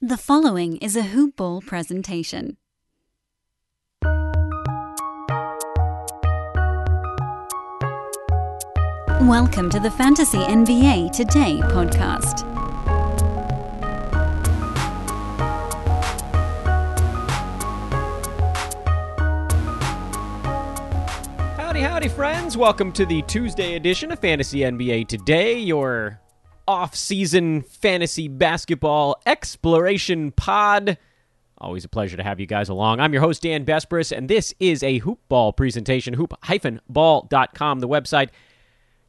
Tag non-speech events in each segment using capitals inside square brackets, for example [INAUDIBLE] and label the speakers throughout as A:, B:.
A: The following is a Hoop Ball presentation. Welcome to the Fantasy NBA Today podcast.
B: Howdy, howdy, friends. Welcome to the Tuesday edition of Fantasy NBA Today, your off-season fantasy basketball exploration pod. Always a pleasure to have you guys along. I'm your host, Dan Besbris, and this is a hoop ball presentation, hoop-ball.com, the website.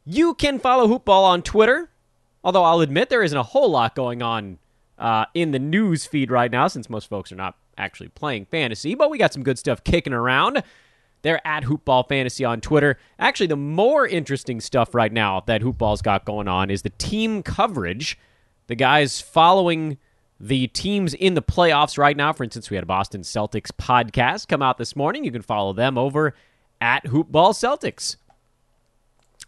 B: You can follow Hoopball on Twitter, although I'll admit there isn't a whole lot going on uh, in the news feed right now since most folks are not actually playing fantasy, but we got some good stuff kicking around. They're at Hoopball Fantasy on Twitter. Actually, the more interesting stuff right now that Hoopball's got going on is the team coverage. The guys following the teams in the playoffs right now. For instance, we had a Boston Celtics podcast come out this morning. You can follow them over at Hoopball Celtics.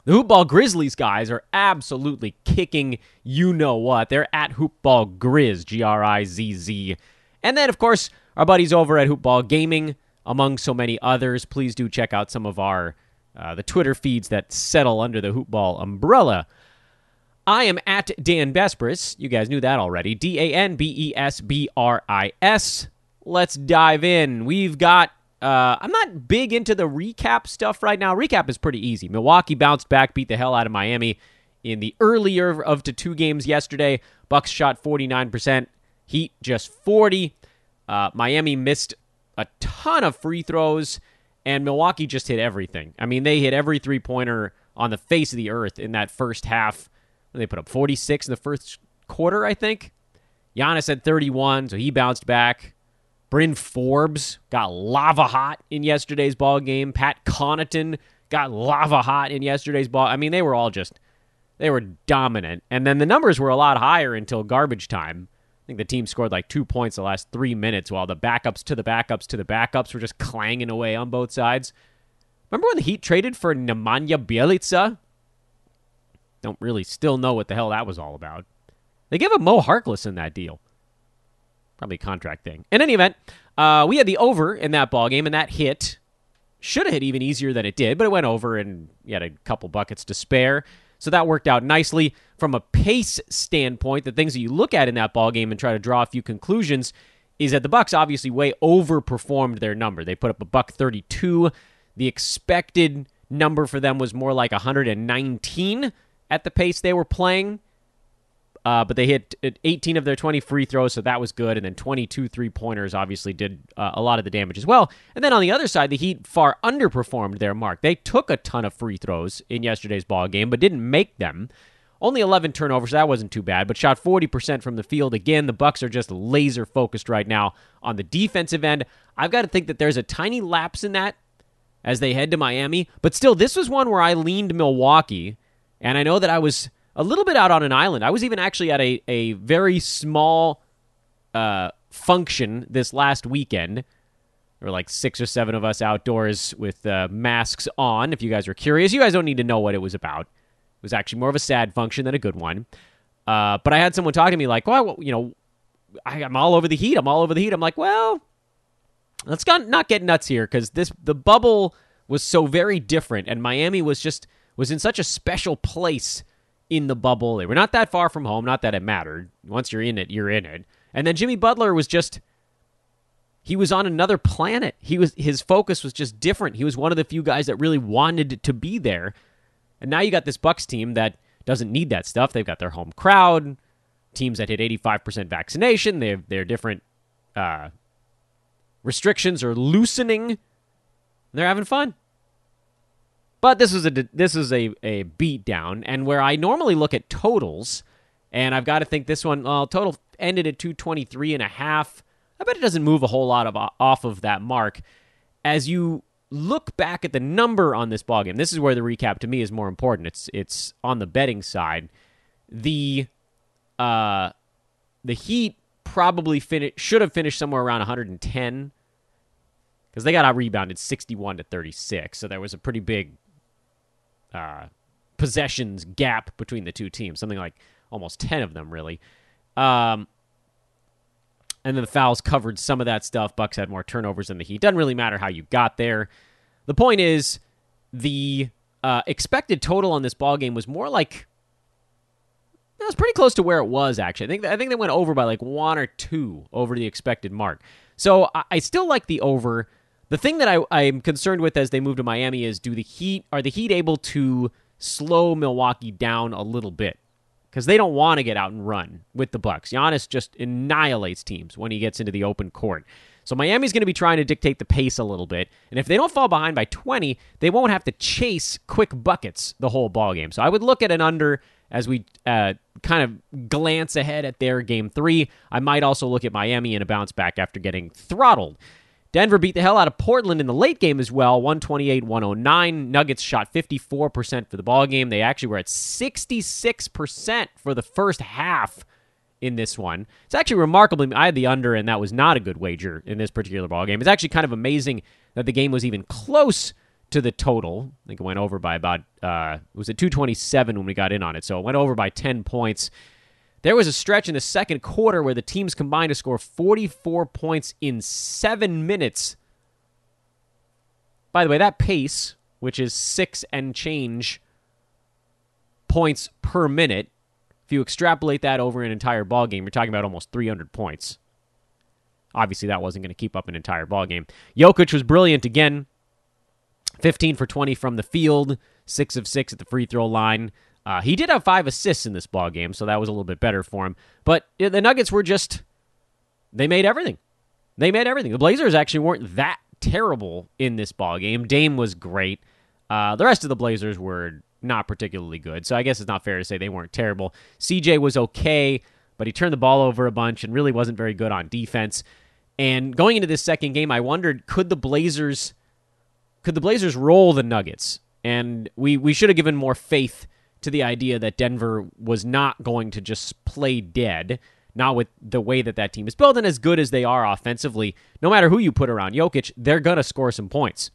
B: The Hoopball Grizzlies guys are absolutely kicking you know what. They're at Hoopball Grizz, G R I Z Z. And then, of course, our buddies over at Hoopball Gaming among so many others. Please do check out some of our uh, the Twitter feeds that settle under the Hoopball umbrella. I am at Dan Besbris. You guys knew that already. D A N B E S B R I S. Let's dive in. We've got. Uh, I'm not big into the recap stuff right now. Recap is pretty easy. Milwaukee bounced back, beat the hell out of Miami in the earlier of the two games yesterday. Bucks shot 49%. Heat just 40. Uh, Miami missed a ton of free throws, and Milwaukee just hit everything. I mean, they hit every three pointer on the face of the earth in that first half. They put up 46 in the first quarter, I think. Giannis had 31, so he bounced back. Bryn Forbes got lava hot in yesterday's ball game. Pat Connaughton got lava hot in yesterday's ball. I mean, they were all just they were dominant. And then the numbers were a lot higher until garbage time. I think the team scored like two points the last three minutes while the backups to the backups to the backups were just clanging away on both sides. Remember when the Heat traded for Nemanja Bjelica? Don't really still know what the hell that was all about. They gave up Mo Harkless in that deal. Probably contract thing. In any event, uh, we had the over in that ball game, and that hit. Should have hit even easier than it did, but it went over, and you had a couple buckets to spare. So that worked out nicely from a pace standpoint. The things that you look at in that ball game and try to draw a few conclusions is that the Bucks obviously way overperformed their number. They put up a buck 32. The expected number for them was more like 119 at the pace they were playing. Uh, but they hit 18 of their 20 free throws, so that was good. And then 22 three pointers obviously did uh, a lot of the damage as well. And then on the other side, the Heat far underperformed their mark. They took a ton of free throws in yesterday's ball game, but didn't make them. Only 11 turnovers, so that wasn't too bad, but shot 40% from the field. Again, the Bucks are just laser focused right now on the defensive end. I've got to think that there's a tiny lapse in that as they head to Miami, but still, this was one where I leaned Milwaukee, and I know that I was a little bit out on an island. I was even actually at a, a very small uh, function this last weekend. There were like six or seven of us outdoors with uh, masks on. If you guys are curious, you guys don't need to know what it was about. It was actually more of a sad function than a good one. Uh, but I had someone talk to me like, well, you know, I, am all over the heat. I'm all over the heat. I'm like, well, let's not get nuts here because this the bubble was so very different, and Miami was just was in such a special place in the bubble. They were not that far from home. Not that it mattered. Once you're in it, you're in it. And then Jimmy Butler was just he was on another planet. He was his focus was just different. He was one of the few guys that really wanted to be there. And now you got this Bucks team that doesn't need that stuff. They've got their home crowd, teams that hit 85% vaccination. They have their different uh, restrictions are loosening. They're having fun. But this is a this is a a beat down, and where I normally look at totals, and I've got to think this one well, total ended at 223 and a half. I bet it doesn't move a whole lot of off of that mark. As you look back at the number on this ball game, this is where the recap to me is more important. It's it's on the betting side. The uh the Heat probably finish should have finished somewhere around 110 because they got out rebounded 61 to 36. So there was a pretty big uh, possessions gap between the two teams, something like almost 10 of them, really. Um, and then the fouls covered some of that stuff. Bucks had more turnovers than the Heat. Doesn't really matter how you got there. The point is, the uh, expected total on this ball game was more like it was pretty close to where it was actually. I think I think they went over by like one or two over the expected mark. So I, I still like the over. The thing that I, I'm concerned with as they move to Miami is do the Heat are the Heat able to slow Milwaukee down a little bit? Because they don't want to get out and run with the Bucks. Giannis just annihilates teams when he gets into the open court. So Miami's going to be trying to dictate the pace a little bit, and if they don't fall behind by 20, they won't have to chase quick buckets the whole ball game. So I would look at an under as we uh, kind of glance ahead at their game three. I might also look at Miami in a bounce back after getting throttled. Denver beat the hell out of Portland in the late game as well, 128 109. Nuggets shot 54% for the ball game. They actually were at 66% for the first half in this one. It's actually remarkably. I had the under, and that was not a good wager in this particular ball game. It's actually kind of amazing that the game was even close to the total. I think it went over by about. Uh, it was at 227 when we got in on it, so it went over by 10 points. There was a stretch in the second quarter where the teams combined to score 44 points in seven minutes. By the way, that pace, which is six and change points per minute, if you extrapolate that over an entire ball game, you're talking about almost 300 points. Obviously, that wasn't going to keep up an entire ball game. Jokic was brilliant again. 15 for 20 from the field, 6 of 6 at the free throw line. Uh, he did have five assists in this ball game, so that was a little bit better for him. But the Nuggets were just they made everything. They made everything. The Blazers actually weren't that terrible in this ball game. Dame was great. Uh, the rest of the Blazers were not particularly good. So I guess it's not fair to say they weren't terrible. CJ was okay, but he turned the ball over a bunch and really wasn't very good on defense. And going into this second game, I wondered could the Blazers could the Blazers roll the Nuggets? And we we should have given more faith to the idea that Denver was not going to just play dead, not with the way that that team is built and as good as they are offensively. No matter who you put around Jokic, they're going to score some points.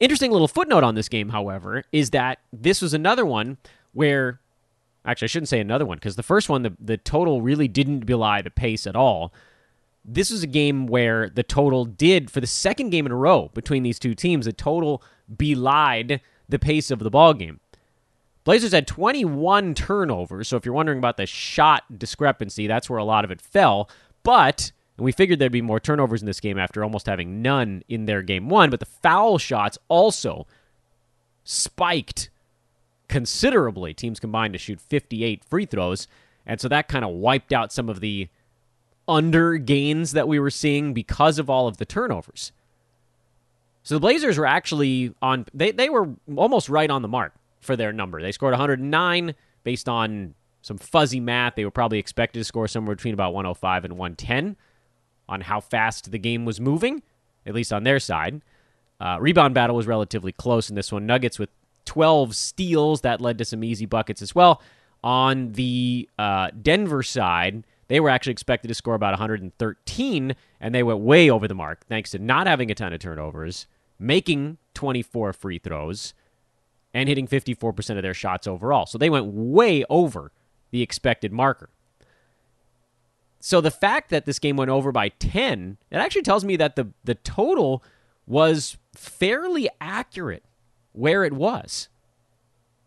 B: Interesting little footnote on this game, however, is that this was another one where, actually, I shouldn't say another one because the first one, the, the total really didn't belie the pace at all. This was a game where the total did, for the second game in a row between these two teams, the total belied the pace of the ball game. Blazers had 21 turnovers, so if you're wondering about the shot discrepancy, that's where a lot of it fell. But and we figured there'd be more turnovers in this game after almost having none in their game one, but the foul shots also spiked considerably. Teams combined to shoot 58 free throws. And so that kind of wiped out some of the under gains that we were seeing because of all of the turnovers. So the Blazers were actually on, they, they were almost right on the mark for their number. They scored 109 based on some fuzzy math. They were probably expected to score somewhere between about 105 and 110 on how fast the game was moving, at least on their side. Uh, rebound battle was relatively close in this one. Nuggets with 12 steals. That led to some easy buckets as well. On the uh, Denver side, they were actually expected to score about 113, and they went way over the mark thanks to not having a ton of turnovers, making 24 free throws, and hitting 54% of their shots overall. So they went way over the expected marker. So the fact that this game went over by 10, it actually tells me that the, the total was fairly accurate where it was.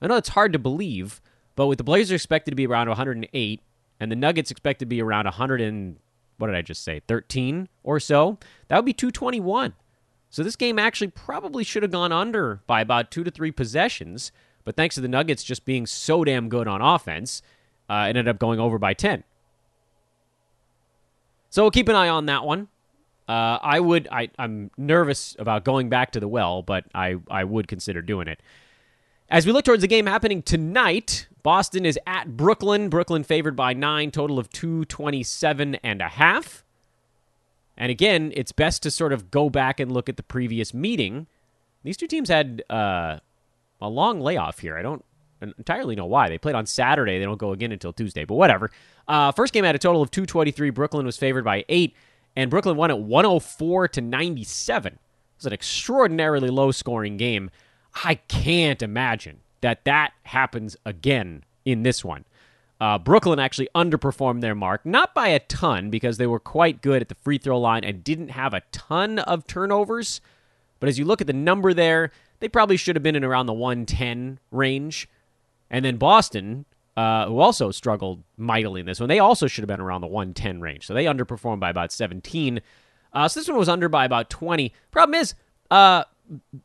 B: I know it's hard to believe, but with the Blazers expected to be around 108 and the Nuggets expected to be around 100 and what did I just say, 13 or so, that would be 221. So this game actually probably should have gone under by about two to three possessions, but thanks to the Nuggets just being so damn good on offense, uh, ended up going over by 10. So we'll keep an eye on that one. Uh, I would. I, I'm nervous about going back to the well, but I, I would consider doing it. As we look towards the game happening tonight, Boston is at Brooklyn. Brooklyn favored by nine, total of 227 and a half. And again, it's best to sort of go back and look at the previous meeting. These two teams had uh, a long layoff here. I don't entirely know why. They played on Saturday. They don't go again until Tuesday, but whatever. Uh, first game had a total of 223. Brooklyn was favored by eight, and Brooklyn won at 104 to 97. It was an extraordinarily low scoring game. I can't imagine that that happens again in this one. Uh, Brooklyn actually underperformed their mark, not by a ton because they were quite good at the free throw line and didn't have a ton of turnovers. But as you look at the number there, they probably should have been in around the 110 range. And then Boston, uh, who also struggled mightily in this one, they also should have been around the 110 range. So they underperformed by about 17. Uh, so this one was under by about 20. Problem is, uh,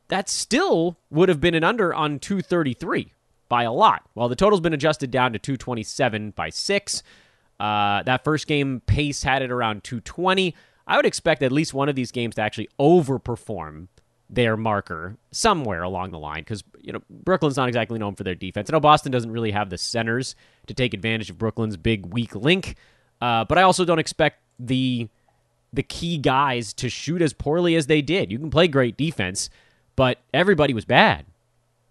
B: that still would have been an under on 233 by a lot. Well, the total's been adjusted down to 227 by six. Uh, that first game pace had it around 220. I would expect at least one of these games to actually overperform their marker somewhere along the line because you know Brooklyn's not exactly known for their defense. I know Boston doesn't really have the centers to take advantage of Brooklyn's big weak link, uh, but I also don't expect the the key guys to shoot as poorly as they did. You can play great defense, but everybody was bad.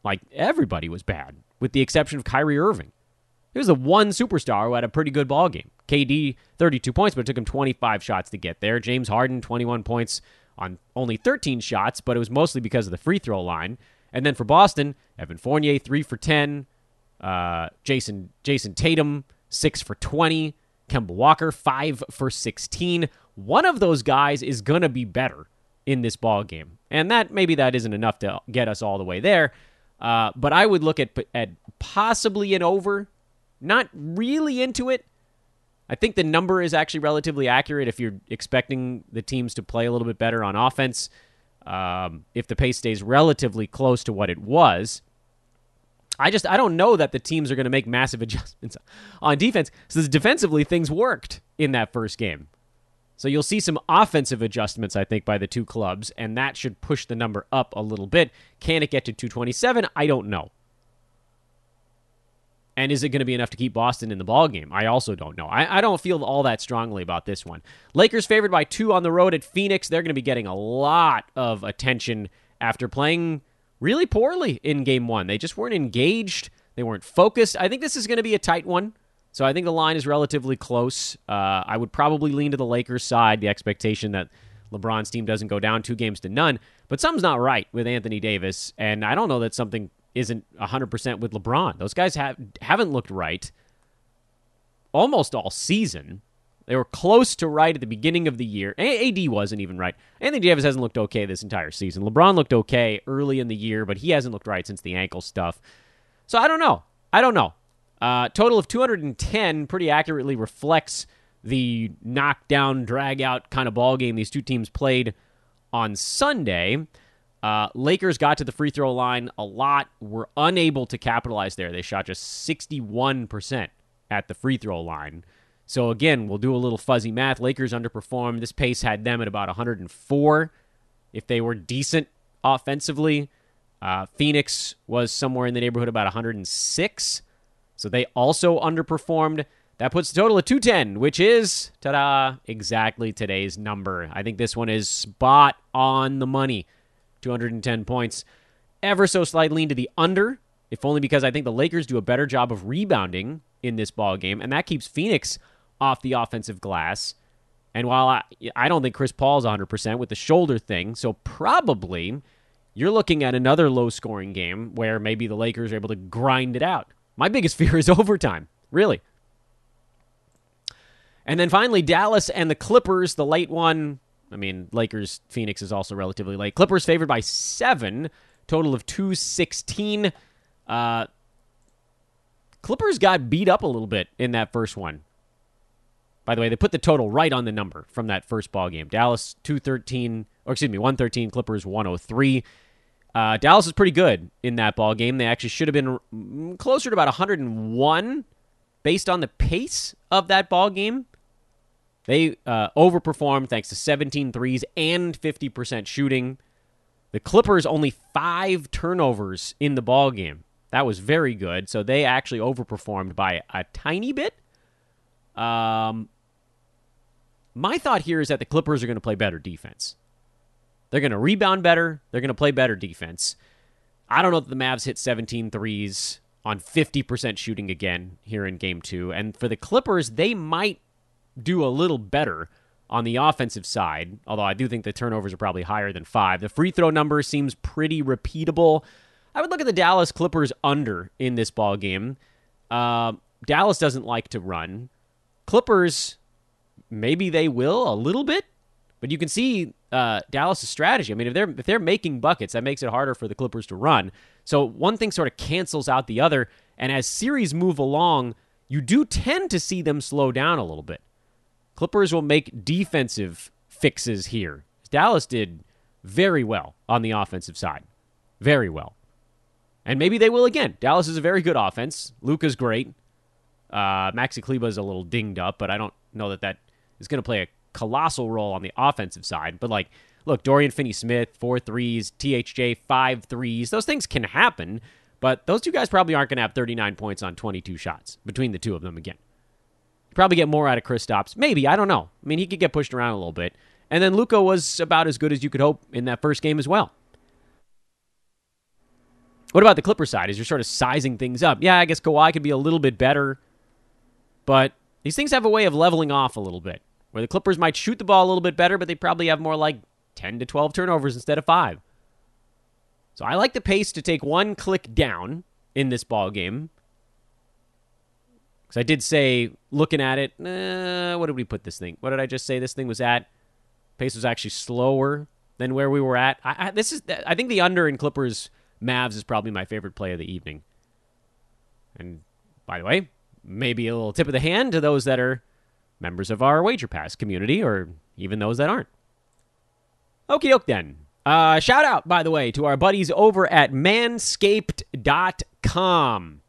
B: Like everybody was bad with the exception of Kyrie Irving. He was the one superstar who had a pretty good ball game. KD, 32 points, but it took him 25 shots to get there. James Harden, 21 points on only 13 shots, but it was mostly because of the free throw line. And then for Boston, Evan Fournier, 3 for 10. Uh, Jayson, Jayson Tatum, 6 for 20. Kemba Walker, 5 for 16. One of those guys is going to be better in this ball game. And that maybe that isn't enough to get us all the way there. Uh, but I would look at at possibly an over, not really into it. I think the number is actually relatively accurate if you're expecting the teams to play a little bit better on offense. Um, if the pace stays relatively close to what it was, I just I don't know that the teams are going to make massive [LAUGHS] adjustments on defense. So defensively, things worked in that first game. So you'll see some offensive adjustments, I think, by the two clubs, and that should push the number up a little bit. Can it get to 227? I don't know. And is it going to be enough to keep Boston in the ball game? I also don't know. I, I, don't feel all that strongly about this one. Lakers favored by two on the road at Phoenix. They're going to be getting a lot of attention after playing really poorly in game one. They just weren't engaged. They weren't focused. I think this is going to be a tight one. So I think the line is relatively close. Uh, I would probably lean to the Lakers side, the expectation that LeBron's team doesn't go down two games to none. But something's not right with Anthony Davis, and I don't know that something isn't 100% with LeBron. Those guys have, haven't looked right almost all season. They were close to right at the beginning of the year. AD wasn't even right. Anthony Davis hasn't looked okay this entire season. LeBron looked okay early in the year, but he hasn't looked right since the ankle stuff. So I don't know. I don't know. Uh, total of 210 pretty accurately reflects the knockdown, drag out kind of ball game these two teams played on Sunday. Uh, Lakers got to the free throw line a lot, were unable to capitalize there. They shot just 61% at the free throw line. So again, we'll do a little fuzzy math. Lakers underperformed. This pace had them at about 104 if they were decent offensively. Uh, Phoenix was somewhere in the neighborhood about 106. So they also underperformed. That puts the total at 210, which is, ta da, exactly today's number. I think this one is spot on the money. 210 points. Ever so slightly into the under, if only because I think the Lakers do a better job of rebounding in this ball game, and that keeps Phoenix off the offensive glass. And while I, I don't think Chris Paul's 100% with the shoulder thing, so probably you're looking at another low scoring game where maybe the Lakers are able to grind it out. My biggest [LAUGHS] fear is overtime, really. And then finally, Dallas and the Clippers, the late one. I mean, Lakers, Phoenix is also relatively late. Clippers favored by seven, total of 216. Uh, Clippers got beat up a little bit in that first one. By the way, they put the total right on the number from that first ball game. Dallas 213, or excuse me, 113, Clippers 103. Uh, Dallas is pretty good in that ball game. They actually should have been closer to about 101 based on the pace of that ball game. They uh, overperformed thanks to 17 threes and 50% shooting. The Clippers only five turnovers in the ball game. That was very good. So they actually overperformed by a tiny bit. Um, my thought here is that the Clippers are going to play better defense. They're going to rebound better. They're going to play better defense. I don't know if the Mavs hit 17 threes on 50% shooting again here in game two. And for the Clippers, they might do a little better on the offensive side, although I do think the turnovers are probably higher than five. The free throw number seems pretty repeatable. I would look at the Dallas Clippers under in this ball game. Uh, Dallas doesn't like to run. Clippers, maybe they will a little bit, but you can see uh, Dallas' strategy. I mean, if they're if they're making buckets, that makes it harder for the Clippers to run. So one thing sort of cancels out the other, and as series move along, you do tend to see them slow down a little bit. Clippers will make defensive fixes here. Dallas did very well on the offensive side. Very well. And maybe they will again. Dallas is a very good offense. Luka's great. Uh, Maxi Kleber is a little dinged up, but I don't know that that is going to play a colossal role on the offensive side. But like, look, Dorian Finney-Smith, four threes, THJ, five threes. Those things can happen, but those two guys probably aren't going to have 39 points on 22 shots between the two of them again. Probably get more out of Kristaps. Maybe. I don't know. I mean, he could get pushed around a little bit. And then Luka was about as good as you could hope in that first game as well. What about the Clipper side? As you're sort of sizing things up, yeah, I guess Kawhi could be a little bit better, but these things have a way of leveling off a little bit. Where the Clippers might shoot the ball a little bit better, but they probably have more like 10 to 12 turnovers instead of five. So I like the pace to take one click down in this ball game. Because I did say, looking at it, uh, what did we put this thing? What did I just say this thing was at? Pace was actually slower than where we were at. I, I, this is, I think the under in Clippers Mavs is probably my favorite play of the evening. And by the way, maybe a little tip of the hand to those that are members of our Wager Pass community, or even those that aren't. Okie doke then. Uh, shout out, by the way, to our buddies over at manscaped.com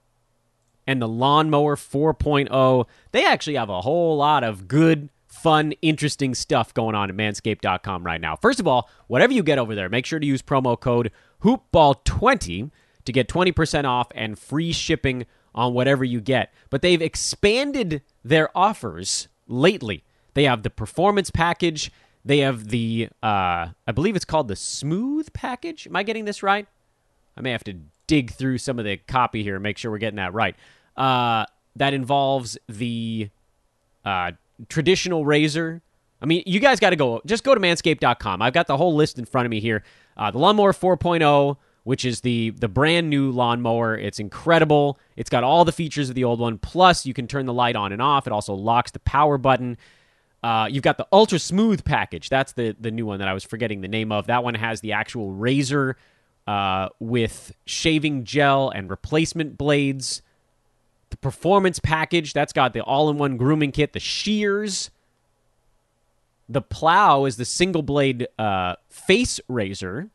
B: and the Lawnmower 4.0. They actually have a whole lot of good fun, interesting stuff going on at manscaped.com right now. First of all, whatever you get over there, make sure to use promo code hoopball20 to get 20% off and free shipping on whatever you get. But they've expanded their offers lately. They have the performance package. They have the, uh, I believe it's called the smooth package. Am I getting this right? I may have to dig through some of the copy here and make sure we're getting that right. Uh, that involves the uh, traditional razor. I mean, you guys got to go. Just go to manscaped.com. I've got the whole list in front of me here. Uh, the Lawnmower 4.0, which is the the brand new lawnmower. It's incredible. It's got all the features of the old one. Plus, you can turn the light on and off. It also locks the power button. Uh, you've got the Ultra Smooth package. That's the the new one that I was forgetting the name of. That one has the actual razor uh, with shaving gel and replacement blades. The performance package, that's got the all in one grooming kit, the shears. The plow is the single blade uh, face razor.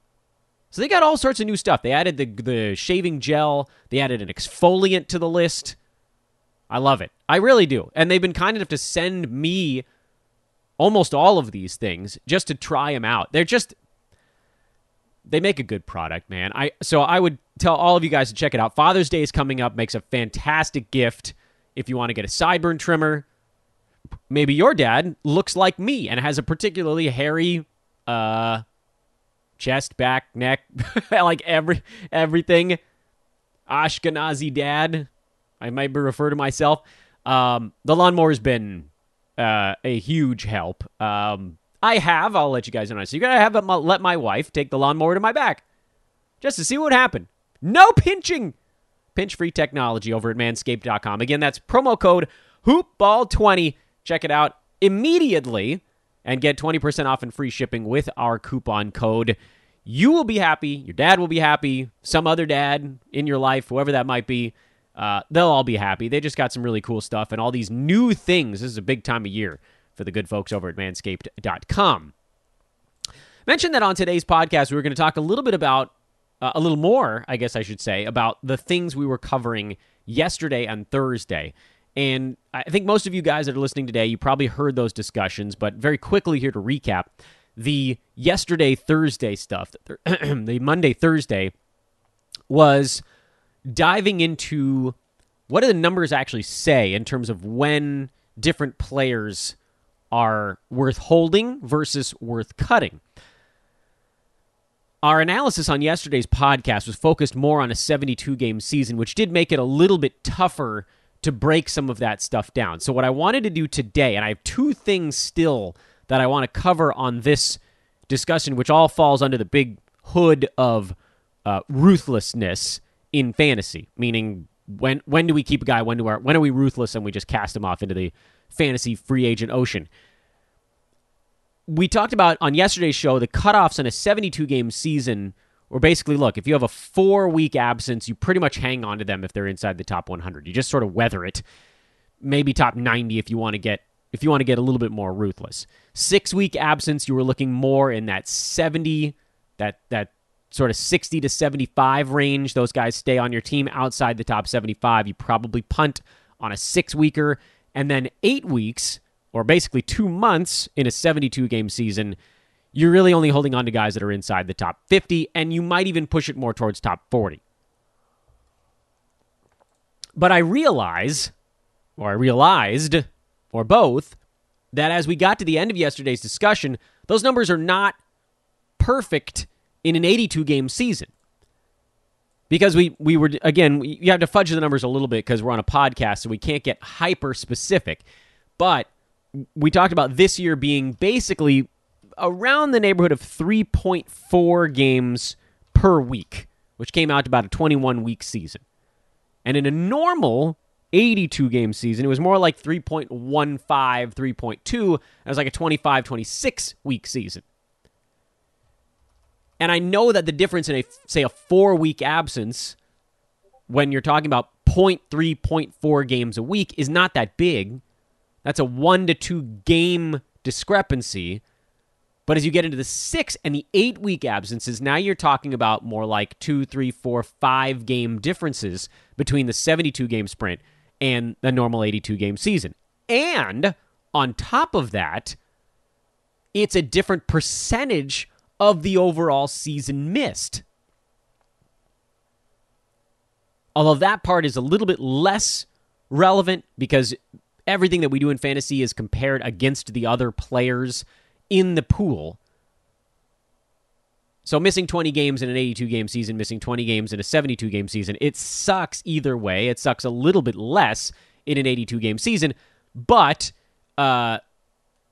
B: So they got all sorts of new stuff. They added the, the shaving gel, they added an exfoliant to the list. I love it. I really do. And they've been kind enough to send me almost all of these things just to try them out. They're just they make a good product, man. I so I would tell all of you guys to check it out. Father's Day is coming up, makes a fantastic gift if you want to get a sideburn trimmer. Maybe your dad looks like me and has a particularly hairy uh chest, back, neck, [LAUGHS] like every everything. Ashkenazi dad. I might refer to myself. Um, the lawnmower's been uh, a huge help. Um, I have. I'll let you guys know. So you gotta have let my wife take the lawnmower to my back, just to see what happened. No pinching. Pinch free technology over at manscaped.com. Again, that's promo code hoopball20. Check it out immediately and get 20% off and free shipping with our coupon code. You will be happy. Your dad will be happy. Some other dad in your life, whoever that might be, uh, they'll all be happy. They just got some really cool stuff and all these new things. This is a big time of year for the good folks over at manscaped.com. Mentioned that on today's podcast, we were going to talk a little bit about, uh, a little more, I guess I should say, about the things we were covering yesterday and Thursday. And I think most of you guys that are listening today, you probably heard those discussions, but very quickly here to recap the yesterday, Thursday stuff, [CLEARS THROAT] the Monday, Thursday was diving into what do the numbers actually say in terms of when different players are worth holding versus worth cutting. Our analysis on yesterday's podcast was focused more on a 72 game season, which did make it a little bit tougher to break some of that stuff down. So, what I wanted to do today, and I have two things still that I want to cover on this discussion, which all falls under the big hood of uh, ruthlessness in fantasy, meaning when when do we keep a guy? When do our, when are we ruthless and we just cast him off into the fantasy free agent ocean? We talked about on yesterday's show the cutoffs in a 72 game season. Or basically, look, if you have a four week absence, you pretty much hang on to them if they're inside the top 100. You just sort of weather it. Maybe top 90 if you want to get if you want to get a little bit more ruthless. Six week absence, you were looking more in that 70, that that sort of 60 to 75 range. Those guys stay on your team outside the top 75. You probably punt on a six weeker. And then eight weeks, or basically two months in a 72 game season, you're really only holding on to guys that are inside the top 50, and you might even push it more towards top 40. But I realize, or I realized, or both, that as we got to the end of yesterday's discussion, those numbers are not perfect in an 82 game season. Because we, we were, again, you have to fudge the numbers a little bit because we're on a podcast, so we can't get hyper specific. But we talked about this year being basically around the neighborhood of 3.4 games per week, which came out to about a 21 week season. And in a normal 82 game season, it was more like 3.15, 3.2. It was like a 25, 26 week season. And I know that the difference in a say a 4 week absence when you're talking about 0.3 0.4 games a week is not that big. That's a 1 to 2 game discrepancy. But as you get into the 6 and the 8 week absences, now you're talking about more like two, three, four, five game differences between the 72 game sprint and the normal 82 game season. And on top of that, it's a different percentage of the overall season missed. Although that part is a little bit less relevant because everything that we do in fantasy is compared against the other players in the pool. So missing 20 games in an 82 game season, missing 20 games in a 72 game season, it sucks either way. It sucks a little bit less in an 82 game season, but uh,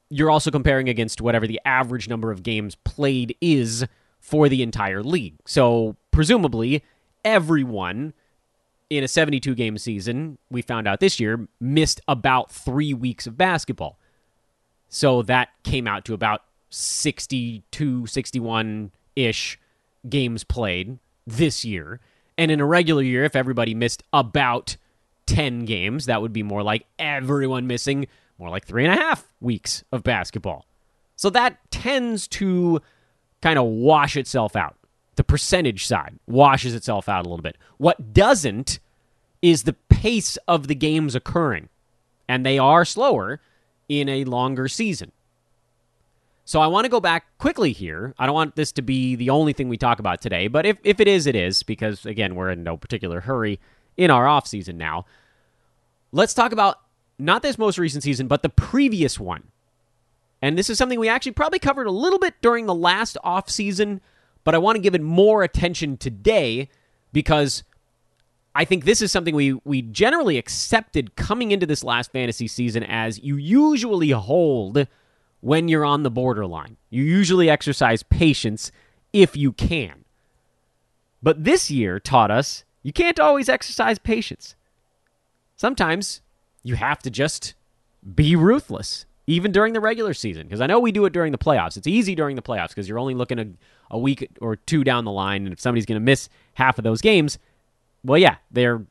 B: you're also comparing against whatever the average number of games played is for the entire league. So presumably, everyone in a 72 game season, we found out this year, missed about three weeks of basketball. So that came out to about 62, 61 ish games played this year. And in a regular year, if everybody missed about 10 games, that would be more like everyone missing more like three and a half weeks of basketball. So that tends to kind of wash itself out. The percentage side washes itself out a little bit. What doesn't is the pace of the games occurring. And they are slower in a longer season. So I want to go back quickly here. I don't want this to be the only thing we talk about today, but if, if it is, it is, because again, we're in no particular hurry in our off season now. Let's talk about not this most recent season, but the previous one. And this is something we actually probably covered a little bit during the last off season, but I want to give it more attention today because I think this is something we we generally accepted coming into this last fantasy season as you usually hold when you're on the borderline. You usually exercise patience if you can. But this year taught us you can't always exercise patience. Sometimes you have to just be ruthless, even during the regular season. Because I know we do it during the playoffs. It's easy during the playoffs because you're only looking a, a week or two down the line, and if somebody's going to miss half of those games, well, yeah, they're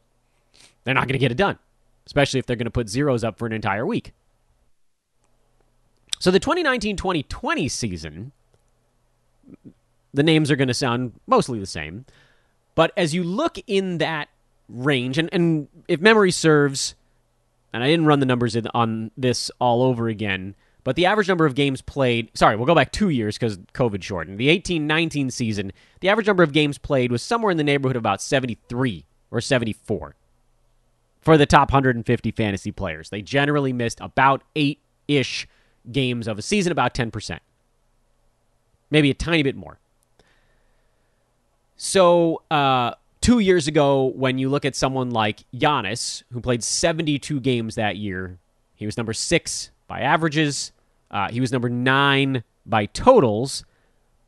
B: they're not going to get it done, especially if they're going to put zeros up for an entire week. So the 2019-2020 season, the names are going to sound mostly the same, but as you look in that range, and, and if memory serves, and I didn't run the numbers in, on this all over again, but the average number of games played, sorry, we'll go back two years because COVID shortened. The 18 19 season, the average number of games played was somewhere in the neighborhood of about 73 or 74 for the top 150 fantasy players. They generally missed about eight ish games of a season, about 10%. Maybe a tiny bit more. So, uh, two years ago, when you look at someone like Giannis, who played 72 games that year, he was number six by averages. Uh, he was number nine by totals,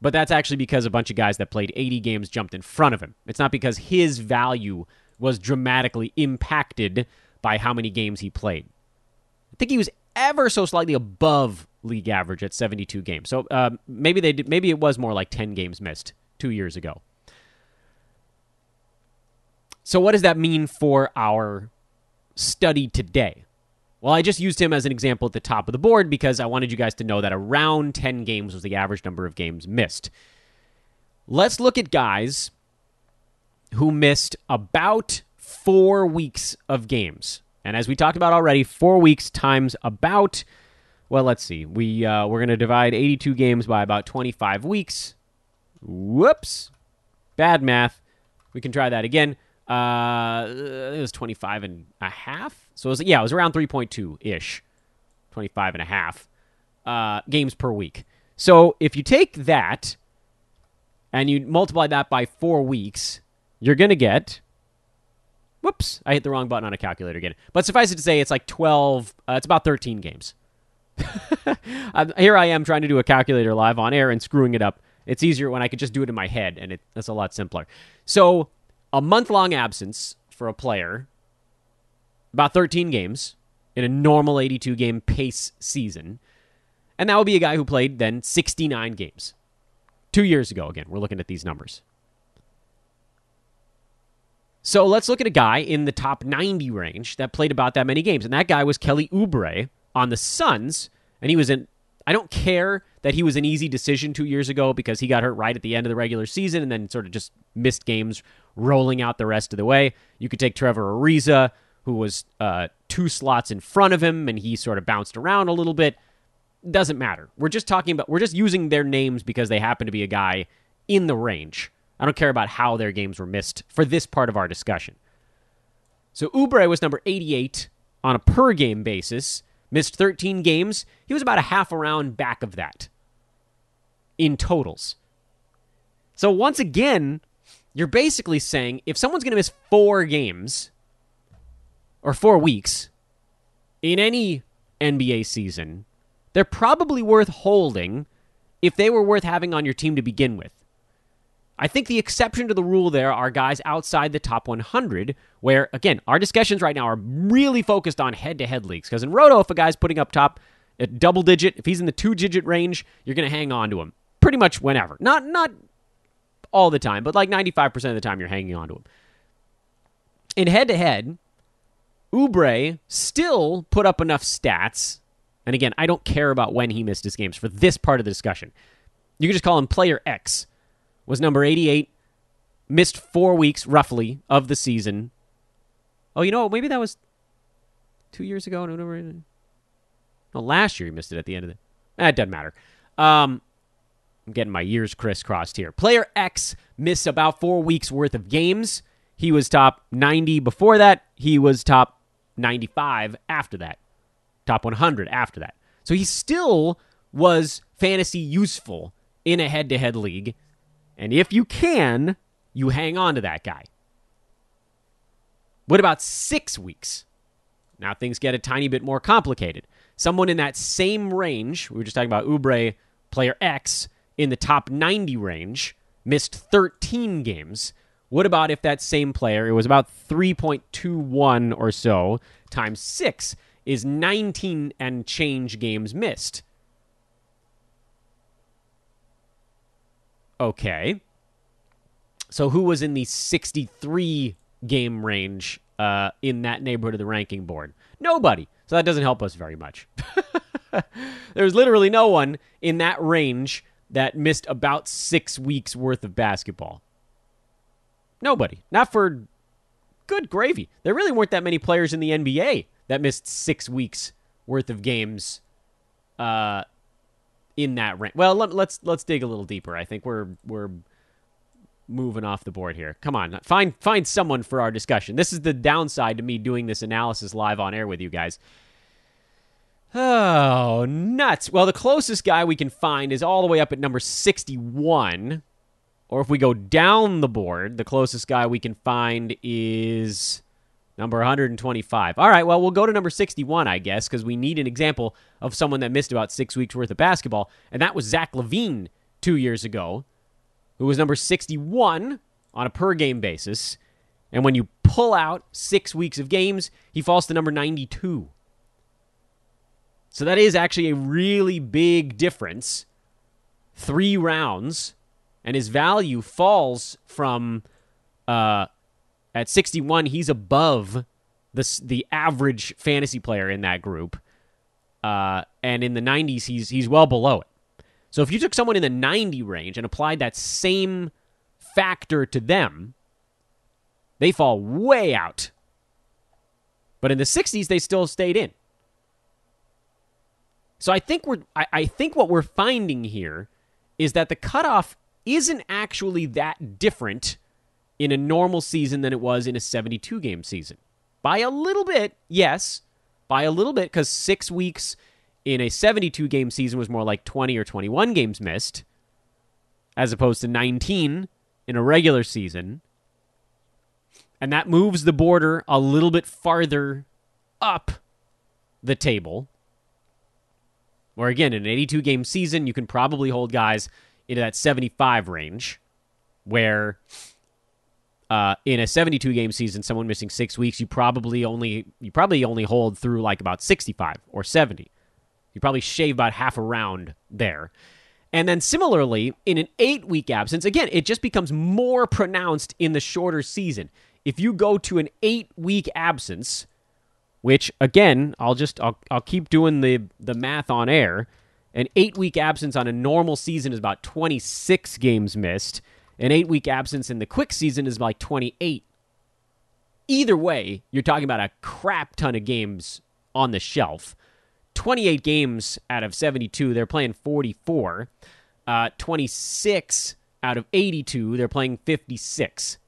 B: but that's actually because a bunch of guys that played 80 games jumped in front of him. It's not because his value was dramatically impacted by how many games he played. I think he was ever so slightly above league average at 72 games. So uh, maybe they did, maybe it was more like 10 games missed two years ago. So what does that mean for our study today? Well, I just used him as an example at the top of the board because I wanted you guys to know that around 10 games was the average number of games missed. Let's look at guys who missed about four weeks of games. And as we talked about already, four weeks times about, well, let's see. We, uh, we're going to divide 82 games by about 25 weeks. Whoops. Bad math. We can try that again. Uh, it was 25 and a half. So it was, yeah, it was around 3.2 ish, 25 and a half uh, games per week. So if you take that and you multiply that by four weeks, you're going to get. Whoops, I hit the wrong button on a calculator again. But suffice it to say, it's like 12, uh, it's about 13 games. [LAUGHS] Here I am trying to do a calculator live on air and screwing it up. It's easier when I could just do it in my head, and it, it's a lot simpler. So a month long absence for a player, about 13 games in a normal 82 game pace season. And that would be a guy who played then 69 games. Two years ago, again, we're looking at these numbers. So let's look at a guy in the top 90 range that played about that many games. And that guy was Kelly Oubre on the Suns. And he was in, I don't care that he was an easy decision two years ago because he got hurt right at the end of the regular season and then sort of just missed games rolling out the rest of the way. You could take Trevor Ariza, who was uh, two slots in front of him, and he sort of bounced around a little bit. Doesn't matter. We're just talking about, we're just using their names because they happen to be a guy in the range. I don't care about how their games were missed for this part of our discussion. So Oubre was number 88 on a per game basis, missed 13 games. He was about a half a round back of that in totals. So once again, you're basically saying if someone's going to miss four games or four weeks in any NBA season, they're probably worth holding if they were worth having on your team to begin with. I think the exception to the rule there are guys outside the top 100, where, again, our discussions right now are really focused on head to head leagues. Because in Roto, if a guy's putting up top at double digit, if he's in the two digit range, you're going to hang on to him pretty much whenever. Not, not all the time, but like 95% of the time you're hanging on to him. In head to head, Oubre still put up enough stats. And again, I don't care about when he missed his games for this part of the discussion. You can just call him player X. Was number 88, missed four weeks roughly of the season. Oh, you know, maybe that was two years ago. No, no, no, last year he missed it at the end of the. Eh, it doesn't matter. Um, I'm getting my years crisscrossed here. Player X missed about four weeks worth of games. He was top 90 before that. He was top 95 after that. Top 100 after that. So he still was fantasy useful in a head to head league. And if you can, you hang on to that guy. What about six weeks? Now things get a tiny bit more complicated. Someone in that same range, we were just talking about Oubre, player X, in the top 90 range, missed 13 games. What about if that same player, it was about 3.21 or so times 6, is 19 and change games missed? Okay. So who was in the 63 game range uh, in that neighborhood of the ranking board? Nobody. So that doesn't help us very much. [LAUGHS] There's literally no one in that range that missed about six weeks worth of basketball? Nobody. Not for good gravy. There really weren't that many players in the NBA that missed six weeks worth of games uh, in that range. Well, let, us let's, let's dig a little deeper. I think we're we're moving off the board here. Come on, find find someone for our discussion. This is the downside to me doing this analysis live on air with you guys. Oh, nuts. Well, the closest guy we can find is all the way up at number 61. Or if we go down the board, the closest guy we can find is number 125. All right, well, we'll go to number 61, I guess, because we need an example of someone that missed about six weeks worth of basketball. And that was Zach LaVine two years ago, who was number 61 on a per game basis. And when you pull out six weeks of games, he falls to number 92. So that is actually a really big difference. Three rounds, and his value falls from uh, at 61. He's above the the average fantasy player in that group, uh, and in the 90s, he's he's well below it. So if you took someone in the 90 range and applied that same factor to them, they fall way out. But in the 60s, they still stayed in. So I think we're I, I think what we're finding here is that the cutoff isn't actually that different in a normal season than it was in a 72 game season. By a little bit, yes, by a little bit, because six weeks in a 72 game season was more like 20 or 21 games missed, as opposed to 19 in a regular season. And that moves the border a little bit farther up the table. Or again, in an 82 game season, you can probably hold guys into that 75 range, where uh, in a 72 game season, someone missing six weeks, you probably only you probably only hold through like about 65 or 70. You probably shave about half a round there. And then similarly, in an eight week absence, again, it just becomes more pronounced in the shorter season. If you go to an eight week absence, which again, I'll just I'll, I'll keep doing the the math on air. An eight week absence on a normal season is about 26 games missed. An eight week absence in the quick season is like 28. Either way, you're talking about a crap ton of games on the shelf. 28 games out of 72, they're playing 44. Uh, 26 out of 82, they're playing 56.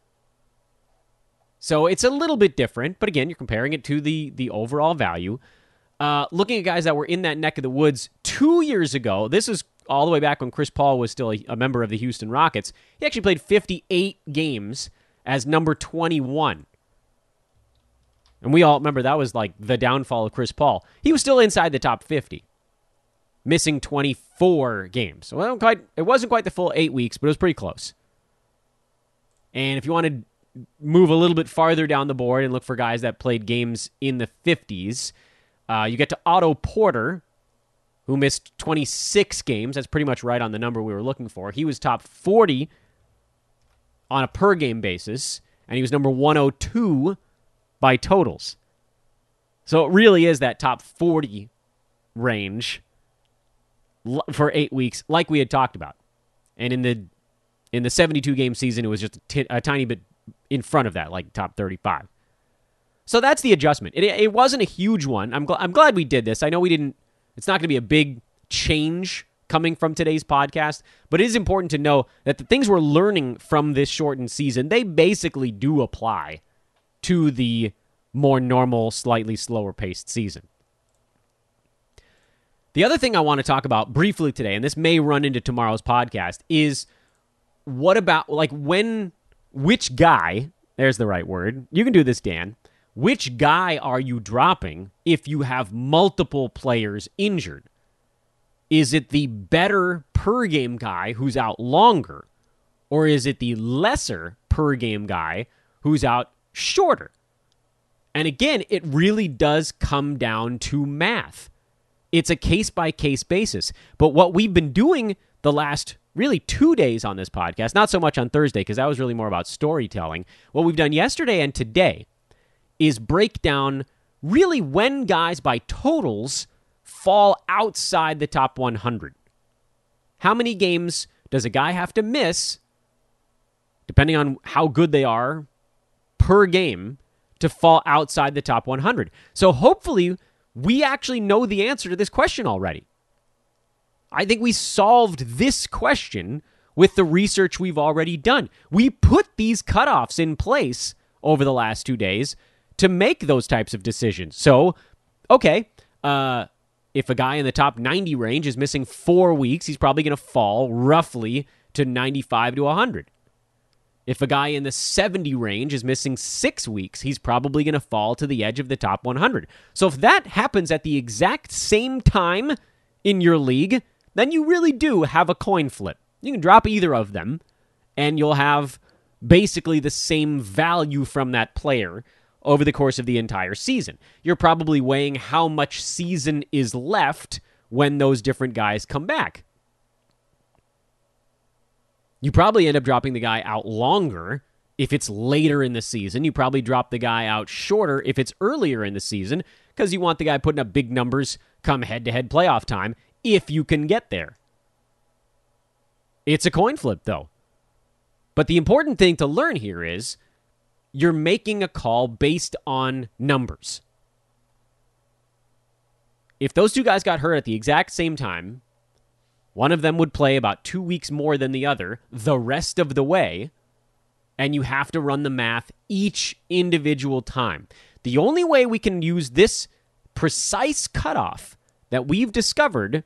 B: So it's a little bit different, but again, you're comparing it to the the overall value. Uh, looking at guys that were in that neck of the woods two years ago, this is all the way back when Chris Paul was still a, a member of the Houston Rockets. He actually played 58 games as number 21. And we all remember that was like the downfall of Chris Paul. He was still inside the top 50, missing 24 games. Well, quite, it wasn't quite the full eight weeks, but it was pretty close. And if you want to move a little bit farther down the board and look for guys that played games in the 50s, uh, you get to Otto Porter, who missed 26 games. That's pretty much right on the number we were looking for. He was top 40 on a per game basis, and he was number 102 by totals. So it really is that top 40 range for eight weeks, like we had talked about. And in the in the 72 game season, it was just a, t- a tiny bit in front of that, like top 35. So that's the adjustment. It, it wasn't a huge one. I'm, gl- I'm glad we did this. I know we didn't it's not going to be a big change coming from today's podcast, but it is important to know that the things we're learning from this shortened season, they basically do apply to the more normal, slightly slower paced season. The other thing I want to talk about briefly today, and this may run into tomorrow's podcast, is what about like when which guy, there's the right word. You can do this, Dan which guy are you dropping if you have multiple players injured? Is it the better per game guy who's out longer? Or is it the lesser per game guy who's out shorter? And again, it really does come down to math. It's a case by case basis. But what we've been doing the last really two days on this podcast, not so much on Thursday, because that was really more about storytelling. What we've done yesterday and today is break down really when guys by totals fall outside the top 100. How many games does a guy have to miss, depending on how good they are per game, to fall outside the top 100? So hopefully, we actually know the answer to this question already. I think we solved this question with the research we've already done. We put these cutoffs in place over the last two days to make those types of decisions. So, okay, uh, if a guy in the top 90 range is missing four weeks, he's probably going to fall roughly to 95 to 100. If a guy in the 70 range is missing six weeks, he's probably going to fall to the edge of the top 100. So if that happens at the exact same time in your league, then you really do have a coin flip. You can drop either of them, and you'll have basically the same value from that player over the course of the entire season. You're probably weighing how much season is left when those different guys come back. You probably end up dropping the guy out longer if it's later in the season. You probably drop the guy out shorter if it's earlier in the season because you want the guy putting up big numbers come head to head playoff time if you can get there. It's a coin flip, though. But the important thing to learn here is you're making a call based on numbers. If those two guys got hurt at the exact same time, one of them would play about two weeks more than the other the rest of the way, and you have to run the math each individual time. The only way we can use this precise cutoff that we've discovered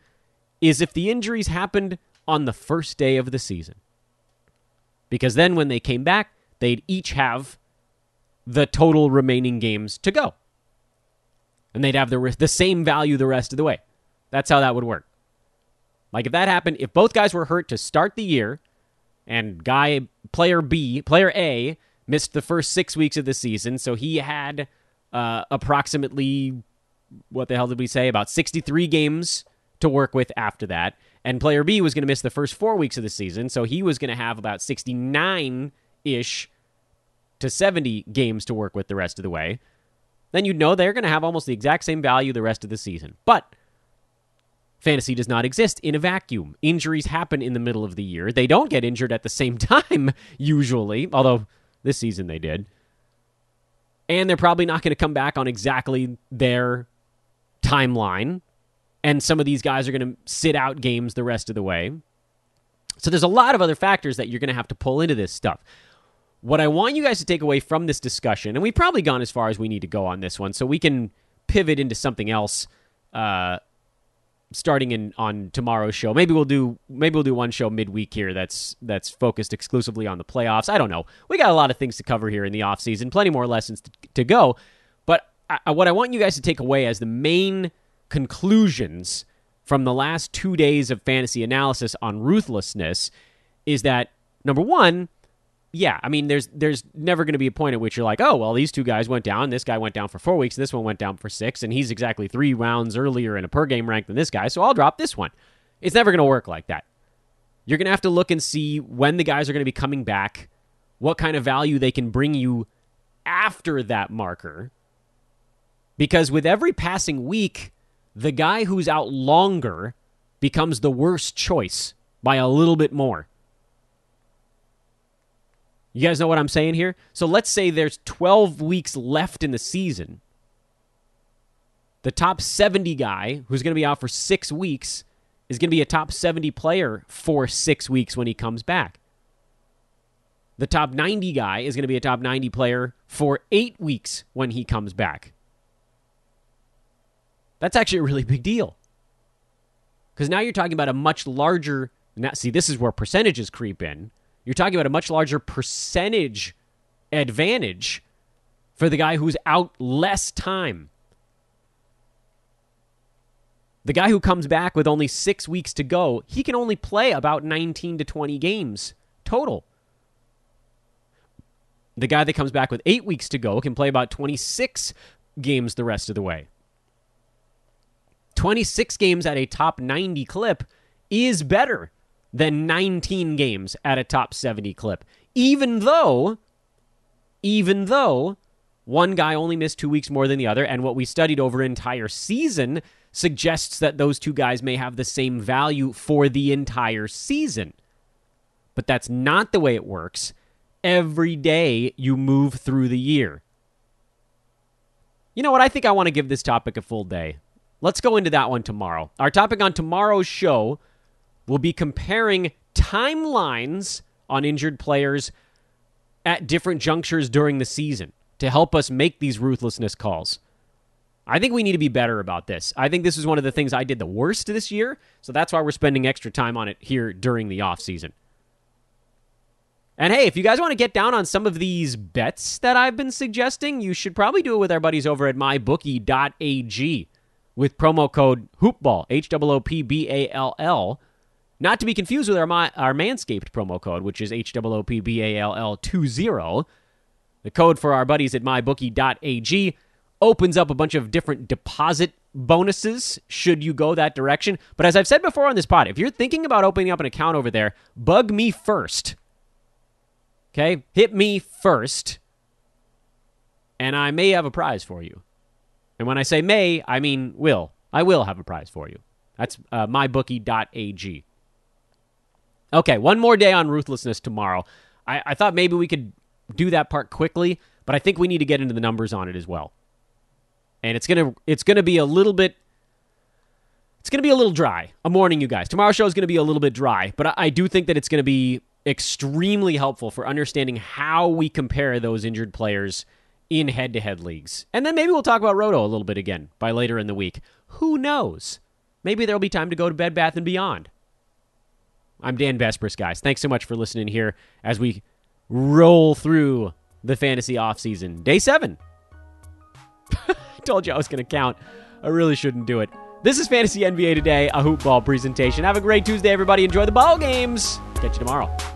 B: is if the injuries happened on the first day of the season. Because then when they came back, they'd each have the total remaining games to go. And they'd have the, the same value the rest of the way. That's how that would work. Like if that happened, if both guys were hurt to start the year, and guy player B, player A, missed the first six weeks of the season, so he had uh, approximately what the hell did we say about 63 games to work with after that. And player B was going to miss the first four weeks of the season, so he was going to have about 69 ish to 70 games to work with the rest of the way. Then you'd know they're going to have almost the exact same value the rest of the season. But fantasy does not exist in a vacuum. Injuries happen in the middle of the year. They don't get injured at the same [LAUGHS] time, usually, although this season they did. And they're probably not going to come back on exactly their timeline. And some of these guys are going to sit out games the rest of the way. So there's a lot of other factors that you're going to have to pull into this stuff. What I want you guys to take away from this discussion, and we've probably gone as far as we need to go on this one, so we can pivot into something else uh, starting in on tomorrow's show. Maybe we'll do maybe we'll do one show midweek here that's that's focused exclusively on the playoffs. I don't know. We got a lot of things to cover here in the off season, plenty more lessons to, to go. But I, what I want you guys to take away as the main conclusions from the last two days of fantasy analysis on ruthlessness is that number one, yeah, I mean, there's there's never going to be a point at which you're like, oh, well, these two guys went down. This guy went down for four weeks. This one went down for six, and he's exactly three rounds earlier in a per game rank than this guy. So I'll drop this one. It's never going to work like that. You're going to have to look and see when the guys are going to be coming back, what kind of value they can bring you after that marker. Because with every passing week, the guy who's out longer becomes the worst choice by a little bit more. You guys know what I'm saying here? So let's say there's 12 weeks left in the season. The top 70 guy, who's going to be out for six weeks, is going to be a top 70 player for six weeks when he comes back. The top 90 guy is going to be a top 90 player for eight weeks when he comes back. That's actually a really big deal. Because now you're talking about a much larger. Now, see, this is where percentages creep in. You're talking about a much larger percentage advantage for the guy who's out less time. The guy who comes back with only six weeks to go, he can only play about 19 to 20 games total. The guy that comes back with eight weeks to go can play about 26 games the rest of the way. 26 games at a top 90 clip is better than 19 games at a top 70 clip. Even though, even though one guy only missed two weeks more than the other, and what we studied over entire season suggests that those two guys may have the same value for the entire season. But that's not the way it works. Every day you move through the year. You know what? I think I want to give this topic a full day. Let's go into that one tomorrow. Our topic on tomorrow's show will be comparing timelines on injured players at different junctures during the season to help us make these ruthlessness calls. I think we need to be better about this. I think this is one of the things I did the worst this year, so that's why we're spending extra time on it here during the off season. And hey, if you guys want to get down on some of these bets that I've been suggesting, you should probably do it with our buddies over at mybookie.ag with promo code HOOPBALL, H O O P B A L L. Not to be confused with our, our Manscaped promo code, which is HOOPBALL20. The code for our buddies at mybookie.ag opens up a bunch of different deposit bonuses should you go that direction. But as I've said before on this pod, if you're thinking about opening up an account over there, bug me first. Okay? Hit me first, and I may have a prize for you. And when I say may, I mean will. I will have a prize for you. That's uh, mybookie.ag. Okay, one more day on ruthlessness tomorrow. I, I thought maybe we could do that part quickly, but I think we need to get into the numbers on it as well. And it's gonna it's gonna be a little bit it's gonna be a little dry. I'm warning you guys. Tomorrow's show is gonna be a little bit dry, but I, I do think that it's gonna be extremely helpful for understanding how we compare those injured players in head to head leagues. And then maybe we'll talk about Roto a little bit again by later in the week. Who knows? Maybe there'll be time to go to Bed Bath and Beyond. I'm Dan Besbris, guys. Thanks so much for listening here as we roll through the fantasy offseason. Day seven. [LAUGHS] Told you I was going to count. I really shouldn't do it. This is Fantasy NBA Today, a hoop ball presentation. Have a great Tuesday, everybody. Enjoy the ball games. Catch you tomorrow.